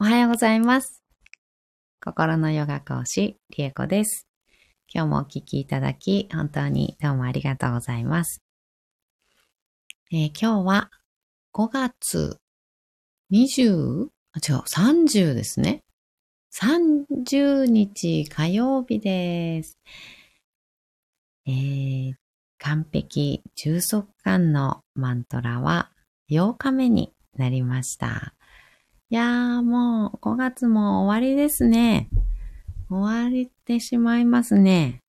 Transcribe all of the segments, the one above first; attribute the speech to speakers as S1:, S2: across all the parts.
S1: おはようございます。心のヨガ講師、リエコです。今日もお聞きいただき、本当にどうもありがとうございます。えー今日は5月 20? あ、違う、30ですね。30日火曜日です。えー完璧充足感のマントラは8日目になりました。いやーもう5月も終わりですね。終わりてしまいますね。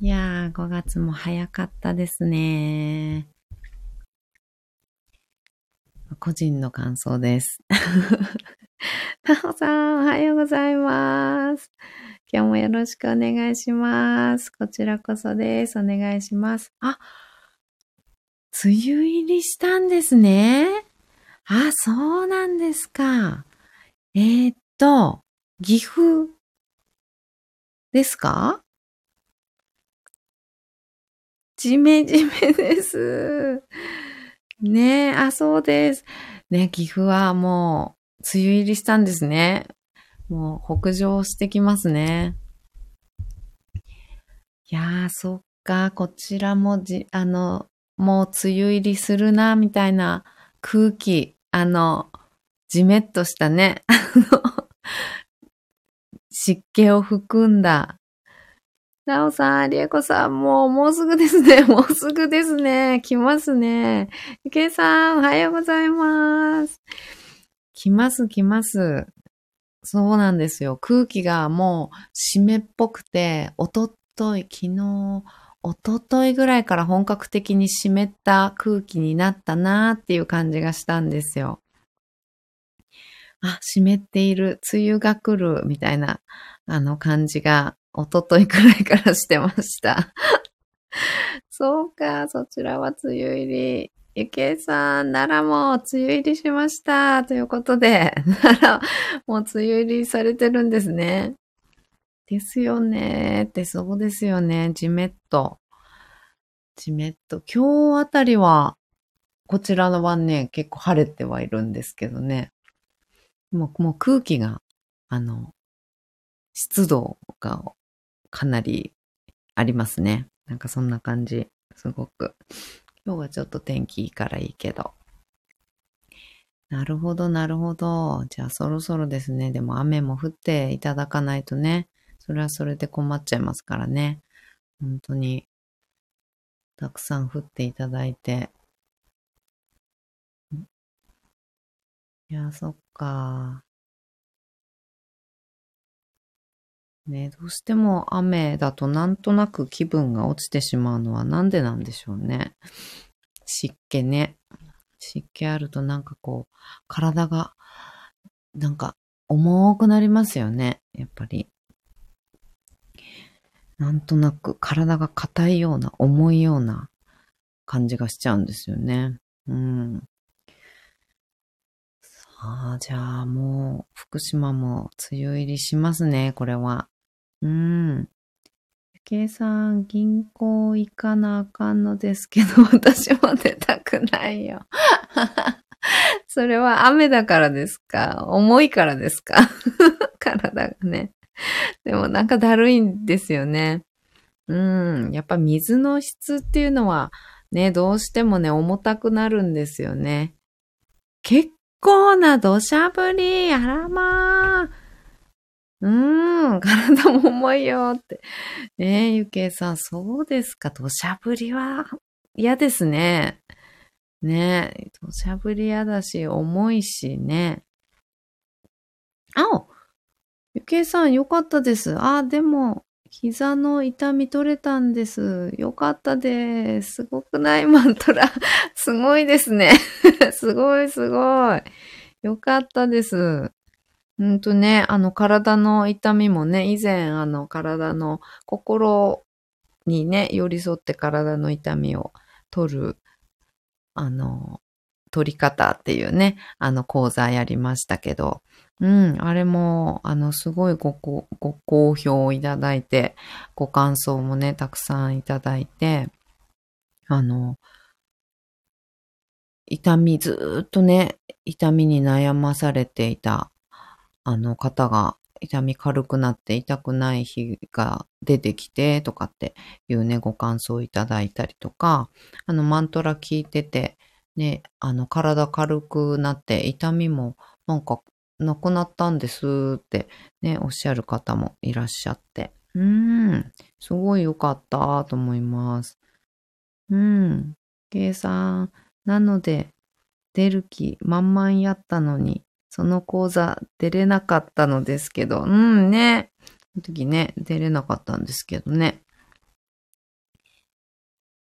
S1: いやー5月も早かったですね。個人の感想です。タオさん、おはようございます。今日もよろしくお願いします。こちらこそです。お願いします。あ、梅雨入りしたんですね。あ、そうなんですか。えー、っと、岐阜ですか？じめじめです。ねえ、あ、そうです。ね、岐阜はもう、梅雨入りしたんですね。もう、北上してきますね。いやー、そっか、こちらもじ、あの、もう梅雨入りするな、みたいな空気、あの、じめっとしたね、湿気を含んだ。なおさん、りえこさん、もう、もうすぐですね。もうすぐですね。来ますね。ゆけさん、おはようございます。来ます、来ます。そうなんですよ。空気がもう湿っぽくて、おととい、昨日、おとといぐらいから本格的に湿った空気になったなーっていう感じがしたんですよ。あ、湿っている、梅雨が来る、みたいな、あの感じが、おとといくらいからしてました。そうか、そちらは梅雨入り。ゆけいさん、奈良も梅雨入りしました。ということで、奈良、もう梅雨入りされてるんですね。ですよね。ってそうですよね。じめっと。じめっと。今日あたりは、こちらのはね、結構晴れてはいるんですけどね。もう、もう空気が、あの、湿度がかなりありますね。なんかそんな感じ。すごく。今日はちょっと天気いいからいいけど。なるほど、なるほど。じゃあそろそろですね。でも雨も降っていただかないとね。それはそれで困っちゃいますからね。本当に、たくさん降っていただいて。いや、そっか。ね、どうしても雨だとなんとなく気分が落ちてしまうのはなんでなんでしょうね。湿気ね。湿気あるとなんかこう、体が、なんか重くなりますよね。やっぱり。なんとなく体が硬いような、重いような感じがしちゃうんですよね。うん。さあ、じゃあもう、福島も梅雨入りしますね、これは。うん。ゆけいさん、銀行行かなあかんのですけど、私も出たくないよ。それは雨だからですか？重いからですか？体がね。でもなんかだるいんですよね。うん。やっぱ水の質っていうのはね、どうしてもね、重たくなるんですよね。結構な土砂降りあらまあ。うん、体も重いよって。ねえ、ゆけいさん、そうですか。土砂降りは嫌ですね。ねえ、土砂降り嫌だし、重いしね。あゆけいさん、よかったです。あ、でも、膝の痛み取れたんです。よかったです。すごくない？マントラ。すごいですね。すごいすごい。よかったです。うんとね、あの、体の痛みもね、以前、あの、体の心にね、寄り添って体の痛みを取る、あの、取り方っていうね、あの、講座やりましたけど、うん、あれも、あの、すごいごご好評をいただいて、ご感想もね、たくさんいただいて、あの、痛み、ずっとね、痛みに悩まされていたあの方が痛み軽くなって痛くない日が出てきてとかっていうね、ご感想いただいたりとか、あのマントラ聞いてて、ね、あの体軽くなって痛みもなんかなくなったんですってね、おっしゃる方もいらっしゃって。うん、すごい良かったと思います。うん、計算。なので、出る気満々やったのに、その講座出れなかったのですけど、うんね。その時ね、出れなかったんですけどね。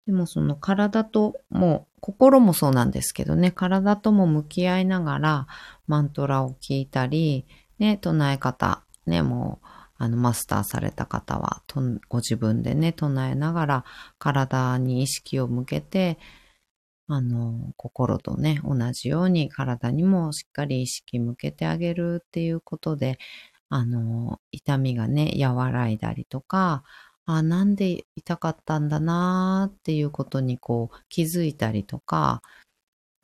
S1: でもその体とも心もそうなんですけどね、体とも向き合いながらマントラを聞いたり、ね、唱え方、ね、もう、あの、マスターされた方は、ご自分でね、唱えながら体に意識を向けて、あの、心とね、同じように体にもしっかり意識向けてあげるっていうことで、あの、痛みがね、和らいだりとか、あ、なんで痛かったんだなーっていうことにこう気づいたりとか、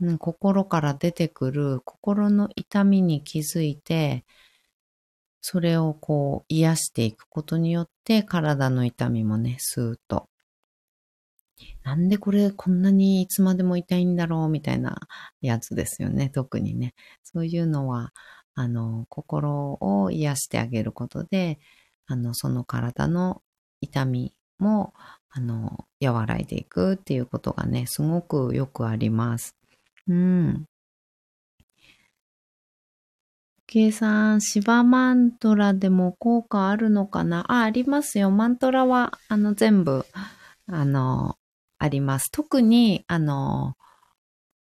S1: うん、心から出てくる心の痛みに気づいて、それをこう癒していくことによって体の痛みもね、スーッとなんでこれこんなにいつまでも痛いんだろうみたいなやつですよね。特にね。そういうのは、あの、心を癒してあげることで、あの、その体の痛みも、あの、和らいでいくっていうことがね、すごくよくあります。うん。計算、芝マントラでも効果あるのかな？あ、ありますよ。マントラは、あの、全部、あの、あります。特に、あの、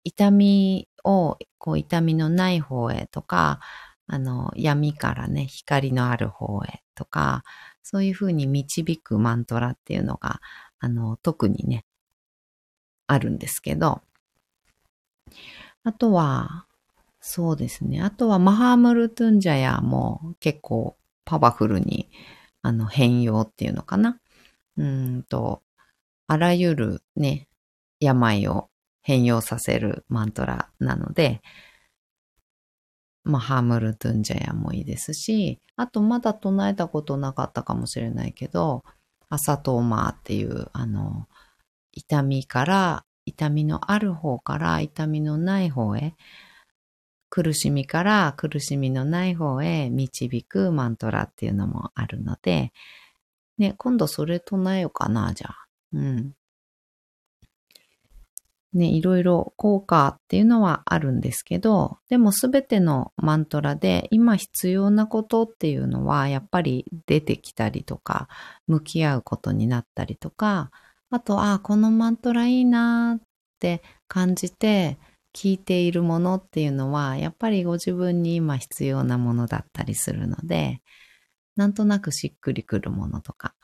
S1: 痛みを、こう、痛みのない方へとか、あの、闇からね、光のある方へとか、そういうふうに導くマントラっていうのが、あの、特にね、あるんですけど、あとは、そうですね。あとはマハームルトゥンジャヤも結構パワフルに、あの、変容っていうのかな。うんと、あらゆるね、病を変容させるマントラなので、まあ、ハムルトゥンジャヤもいいですし、あとまだ唱えたことなかったかもしれないけど、アサトーマーっていう、あの、痛みから、痛みのある方から痛みのない方へ、苦しみから苦しみのない方へ導くマントラっていうのもあるので、ね、今度それ唱えようかな、じゃあ。うん。ね、いろいろ効果っていうのはあるんですけど、でもすべてのマントラで今必要なことっていうのはやっぱり出てきたりとか、向き合うことになったりとか、あと、ああ、このマントラいいなって感じて聞いているものっていうのは、やっぱりご自分に今必要なものだったりするので、なんとなくしっくりくるものとか、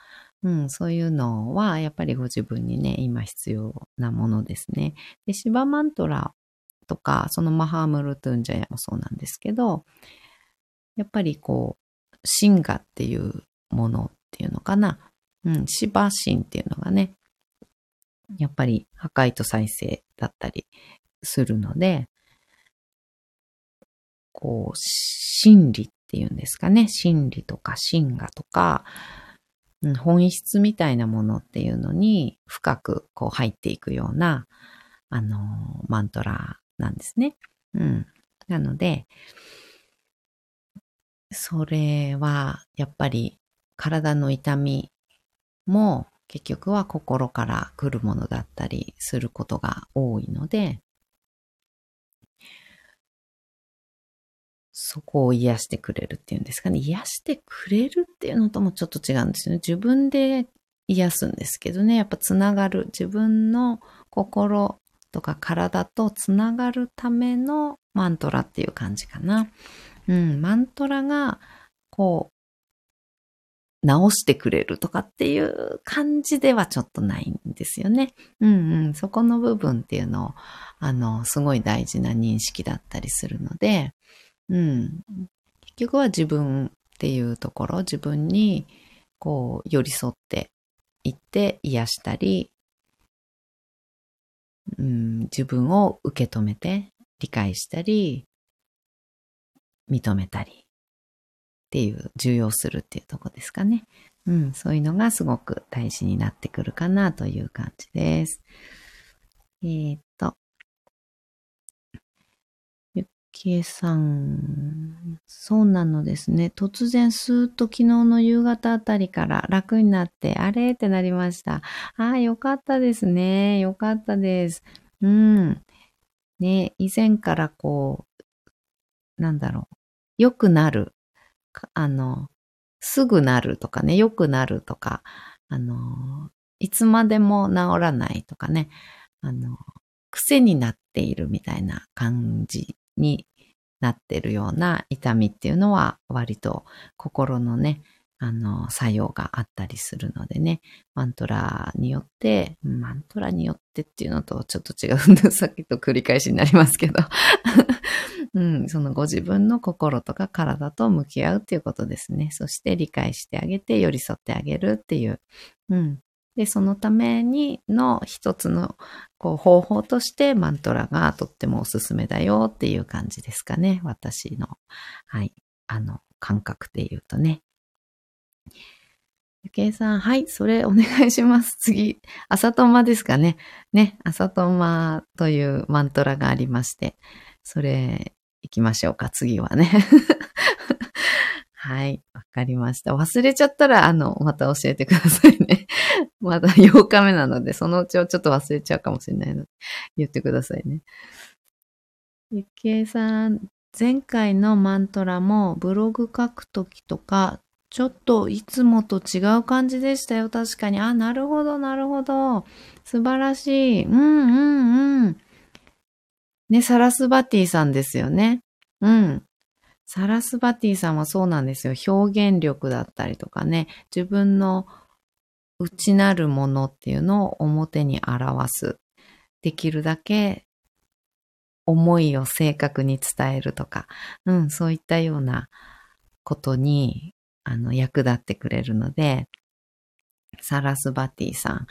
S1: うん、そういうのは、やっぱりご自分にね、今必要なものですね。で、シバマントラとか、そのマハームルトゥンジャヤもそうなんですけど、やっぱりこう、シンガっていうものっていうのかな。うん、シバシンっていうのがね、やっぱり破壊と再生だったりするので、こう、心理っていうんですかね。心理とか心画とか、本質みたいなものっていうのに深くこう入っていくような、あのマントラなんですね。うん。なので、それはやっぱり体の痛みも結局は心から来るものだったりすることが多いので、そこを癒してくれるっていうんですかね。癒してくれるっていうのともちょっと違うんですよね。自分で癒すんですけどね。やっぱつながる。自分の心とか体とつながるためのマントラっていう感じかな。うん、マントラが、こう、直してくれるとかっていう感じではちょっとないんですよね。うんうん、そこの部分っていうのを、あの、すごい大事な認識だったりするので、うん。結局は自分っていうところ、自分にこう寄り添っていって癒したり、うん、自分を受け止めて理解したり、認めたり、っていう、重要するっていうとこですかね。うん、そういうのがすごく大事になってくるかなという感じです。えー、っと、ゆきえさん、そうなのですね。突然スーッと昨日の夕方あたりから楽になって、あれ？ってなりました。ああ、よかったですね。よかったです。うん。ね、以前からこう、なんだろう。良くなる。あの、すぐなるとかね、良くなるとか、あの、いつまでも治らないとかね、あの、癖になっているみたいな感じになってるような痛みっていうのは割と心のね、あの、作用があったりするのでね、マントラによって、マントラによってっていうのとちょっと違うんで、さっきと繰り返しになりますけど、うん、そのご自分の心とか体と向き合うっていうことですね。そして理解してあげて寄り添ってあげるっていう、うん、で、そのためにの一つのこう方法としてマントラがとってもおすすめだよっていう感じですかね。私の、はい、あの、感覚で言うとね。ゆけいさん、はい、それお願いします。次、朝とまですかね。ね、朝とまというマントラがありまして、それ行きましょうか、次はね。はい。わかりました。忘れちゃったら、あの、また教えてくださいね。まだ8日目なので、そのうちをちょっと忘れちゃうかもしれないので、言ってくださいね。ゆきえさん、前回のマントラもブログ書くときとか、ちょっといつもと違う感じでしたよ。確かに。あ、なるほど、なるほど。素晴らしい。うんうんうん。ね、サラスバティさんですよね。うん。サラスバティさんはそうなんですよ。表現力だったりとかね、自分の内なるものっていうのを表に表す。できるだけ思いを正確に伝えるとか、うん、そういったようなことに、あの、役立ってくれるので、サラスバティさん、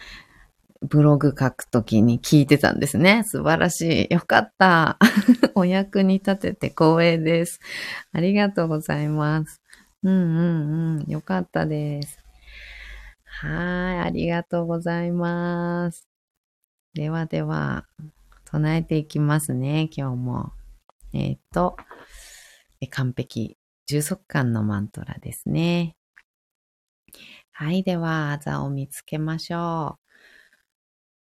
S1: ブログ書くときに聞いてたんですね。素晴らしい。よかった。お役に立てて光栄です。ありがとうございます。うんうんうん。よかったです。はい。ありがとうございます。ではでは、唱えていきますね。今日も。えっ、ー、と、完璧。充足感のマントラですね。はい。では、座を見つけましょう。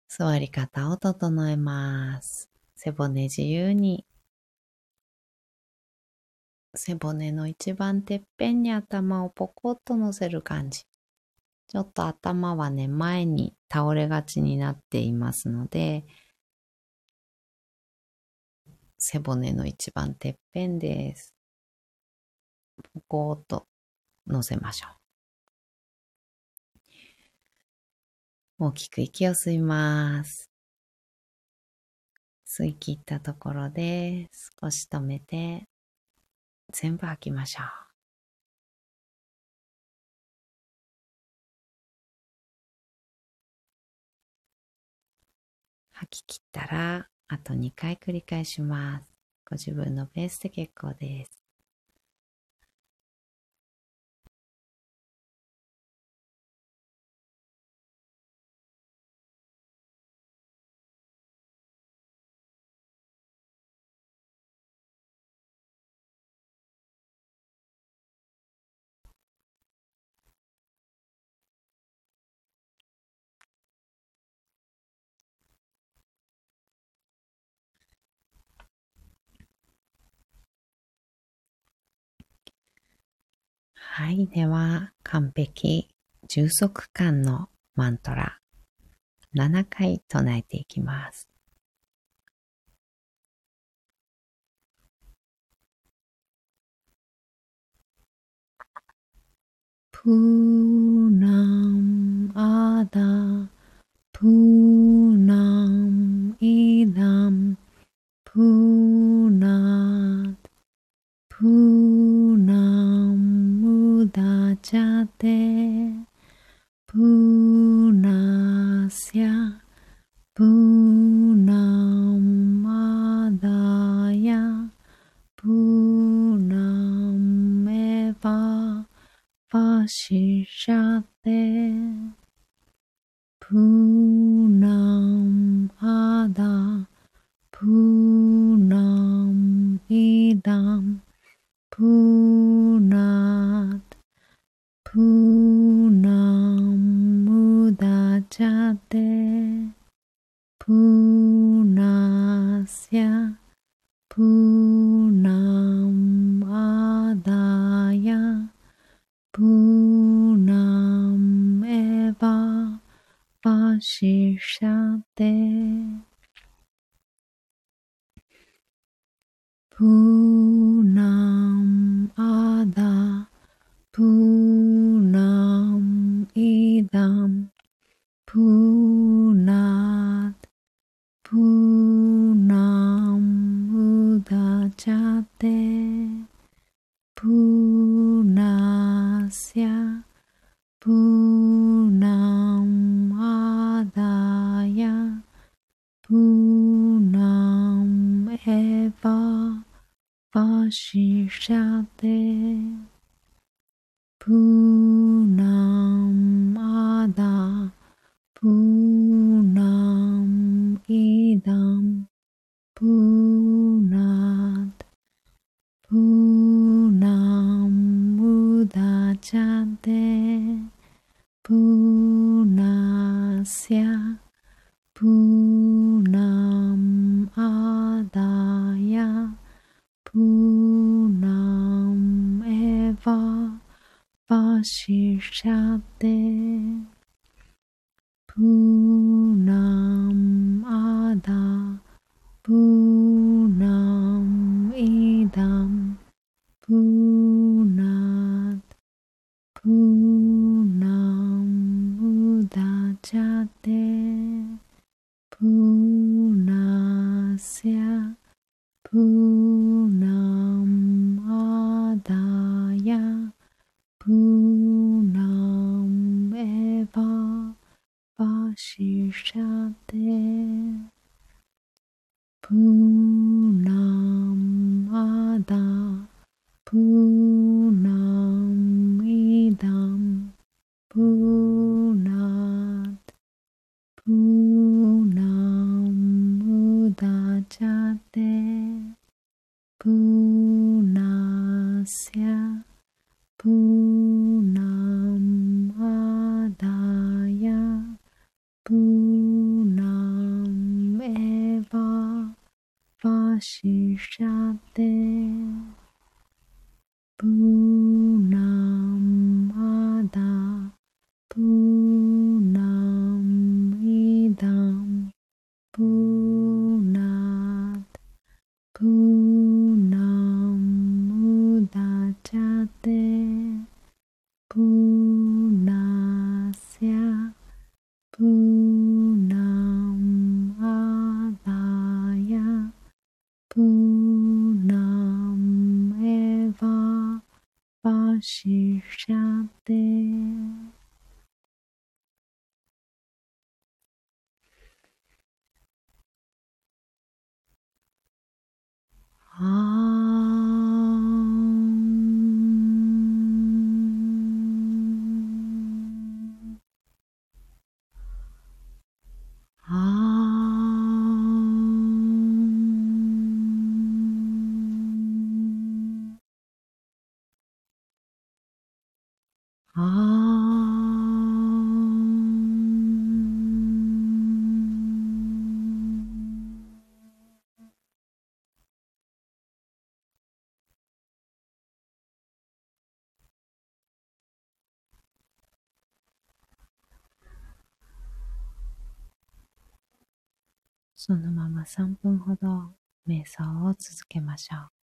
S1: 座り方を整えます。背骨自由に。背骨の一番てっぺんに頭をポコッと乗せる感じ。ちょっと頭はね、前に倒れがちになっていますので、背骨の一番てっぺんです。ポコッと乗せましょう。大きく息を吸います。吸い切ったところで少し止めて全部吐きましょう。き切ったらあと2回繰り返します。ご自分のペースで結構です。はい。では、完璧、充足感のマントラ、7回唱えていきます。プーナンアダプーナンイダンプーナプーナン Sajate Punasya Punamadaya Punameva Vashishate Punasya पूर्णां मुदच्यते पूर्णां Shate Poonam Ada pu. 是。そのまま3分ほど瞑想を続けましょう。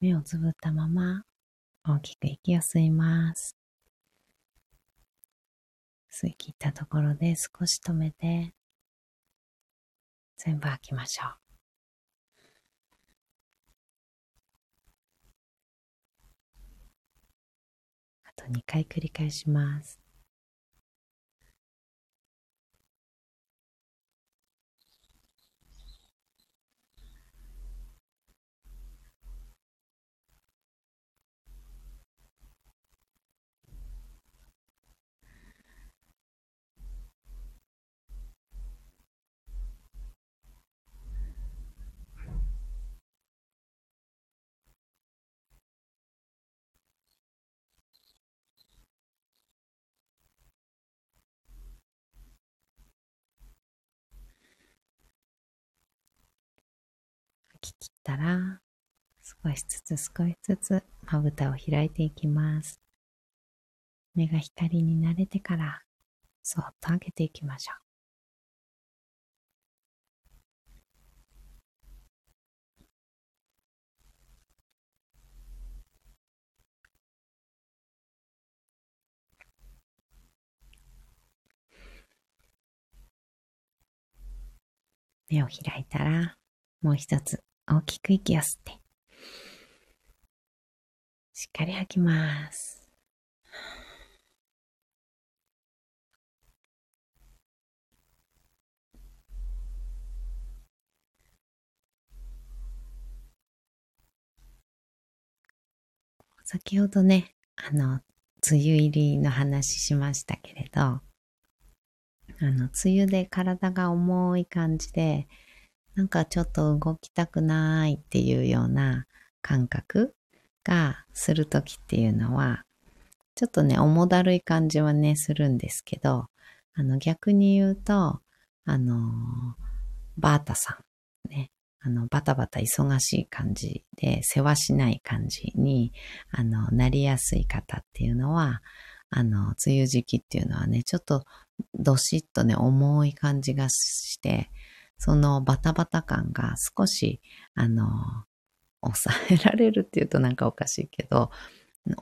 S1: 目をつぶったまま大きく息を吸います。吸い切ったところで少し止めて全部吐きましょう。あと2回繰り返します。き切ったら、少しずつ少しずつまぶたを開いていきます。目が光に慣れてから、そっと開けていきましょう。目を開いたら、もう一つ大きく息を吸って、しっかり吐きます。先ほどね、あの、梅雨入りの話しましたけれど、あの、梅雨で体が重い感じで、なんかちょっと動きたくないっていうような感覚がするときっていうのは、ちょっとね、重だるい感じはね、するんですけど、あの、逆に言うと、あの、バータさん、ね、あの、バタバタ忙しい感じで、世話しない感じに、あの、なりやすい方っていうのは、あの、梅雨時期っていうのはね、ちょっとどしっとね、重い感じがして、そのバタバタ感が少し、あの、抑えられるっていうとなんかおかしいけど、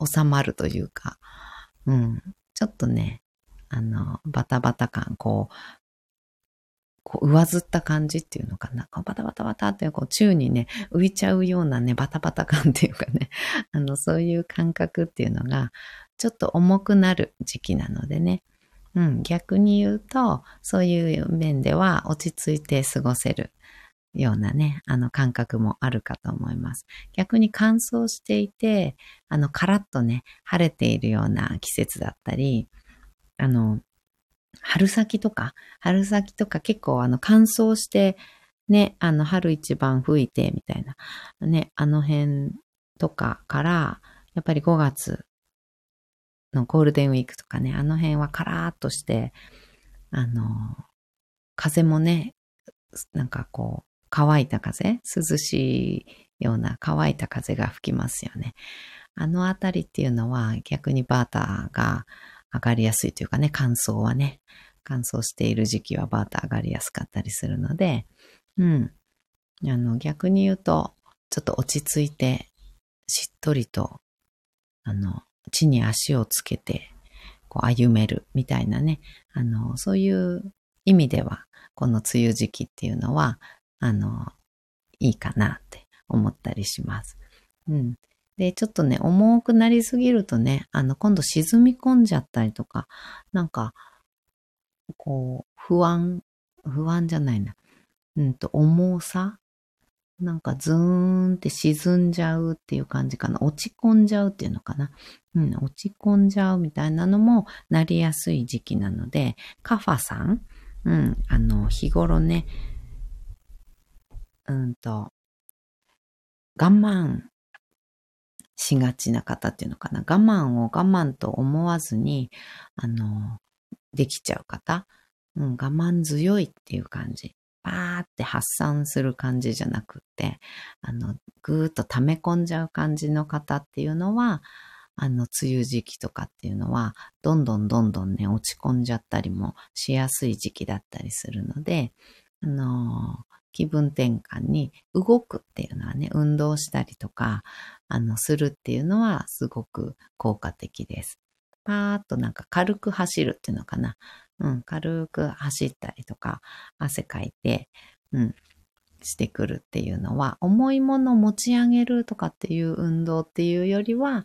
S1: 収まるというか、うん、ちょっとね、あの、バタバタ感、こう、こう、上ずった感じっていうのかな。こうバタバタバタって、こう、宙にね、浮いちゃうようなね、バタバタ感っていうかね、あの、そういう感覚っていうのが、ちょっと重くなる時期なのでね、うん、逆に言うと、そういう面では落ち着いて過ごせるようなね、あの感覚もあるかと思います。逆に乾燥していて、あの、カラッとね、晴れているような季節だったり、あの、春先とか、春先とか結構あの乾燥して、ね、あの春一番吹いてみたいな、ね、あの辺とかから、やっぱり5月のゴールデンウィークとかね、あの辺はカラーっとして、あの、風もね、なんかこう、乾いた風、涼しいような乾いた風が吹きますよね。あのあたりっていうのは逆にバーターが上がりやすいというかね、乾燥はね、乾燥している時期はバーター上がりやすかったりするので、うん。あの、逆に言うと、ちょっと落ち着いて、しっとりと、あの、地に足をつけて、こう歩めるみたいなね、あの、そういう意味では、この梅雨時期っていうのは、あの、いいかなって思ったりします。うん。で、ちょっとね、重くなりすぎるとね、あの、今度沈み込んじゃったりとか、なんか、こう、不安、不安じゃないな。うんと、重さなんかズーンって沈んじゃうっていう感じかな。落ち込んじゃうっていうのかな。うん、落ち込んじゃうみたいなのもなりやすい時期なので、カファさん、うん、あの、日頃ね、うんと、我慢しがちな方っていうのかな。我慢を我慢と思わずに、あの、できちゃう方。うん、我慢強いっていう感じ。バーって発散する感じじゃなくって、あの、ぐーっと溜め込んじゃう感じの方っていうのは、あの、梅雨時期とかっていうのは、どんどんどんどんね、落ち込んじゃったりもしやすい時期だったりするので、あの、気分転換に動くっていうのはね、運動したりとか、あの、するっていうのはすごく効果的です。パーッとなんか軽く走るっていうのかな。うん、軽く走ったりとか、汗かいて、うん、してくるっていうのは、重いものを持ち上げるとかっていう運動っていうよりは、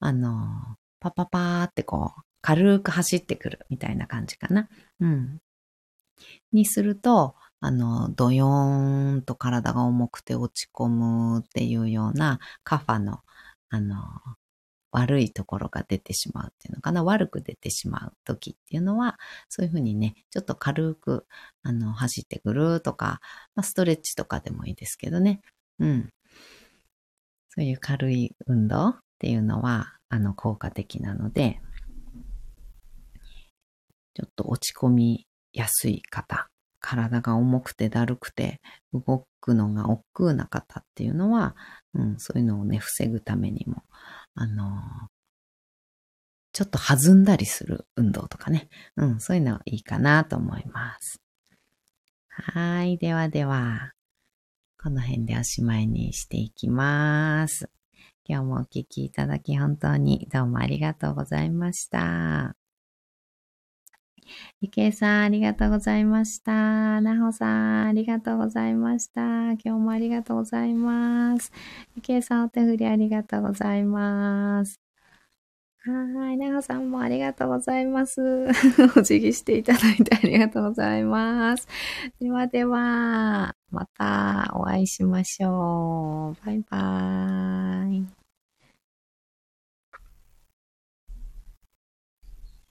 S1: あの、パパパーってこう、軽く走ってくるみたいな感じかな。うん。にすると、あの、ドヨーンと体が重くて落ち込むっていうようなカファの、あの、悪いところが出てしまうっていうのかな。悪く出てしまう時っていうのは、そういうふうにね、ちょっと軽く、あの、走ってくるとか、まあ、ストレッチとかでもいいですけどね。うん。そういう軽い運動っていうのは、あの、効果的なので、ちょっと落ち込みやすい方、体が重くてだるくて動くのが億劫な方っていうのは、うん、そういうのをね、防ぐためにも、あの、ちょっと弾んだりする運動とかね、うん、そういうのいいかなと思います。はい。ではでは、この辺でおしまいにしていきます。今日もお聴きいただき本当にどうもありがとうございました。ゆけいさん、ありがとうございました。なほさん、ありがとうございました。今日もありがとうございます。ゆけいさん、お手振りありがとうございます。はい。なほさんもありがとうございます。お辞儀していただいてありがとうございます。ではでは、またお会いしましょう。バイバーイ。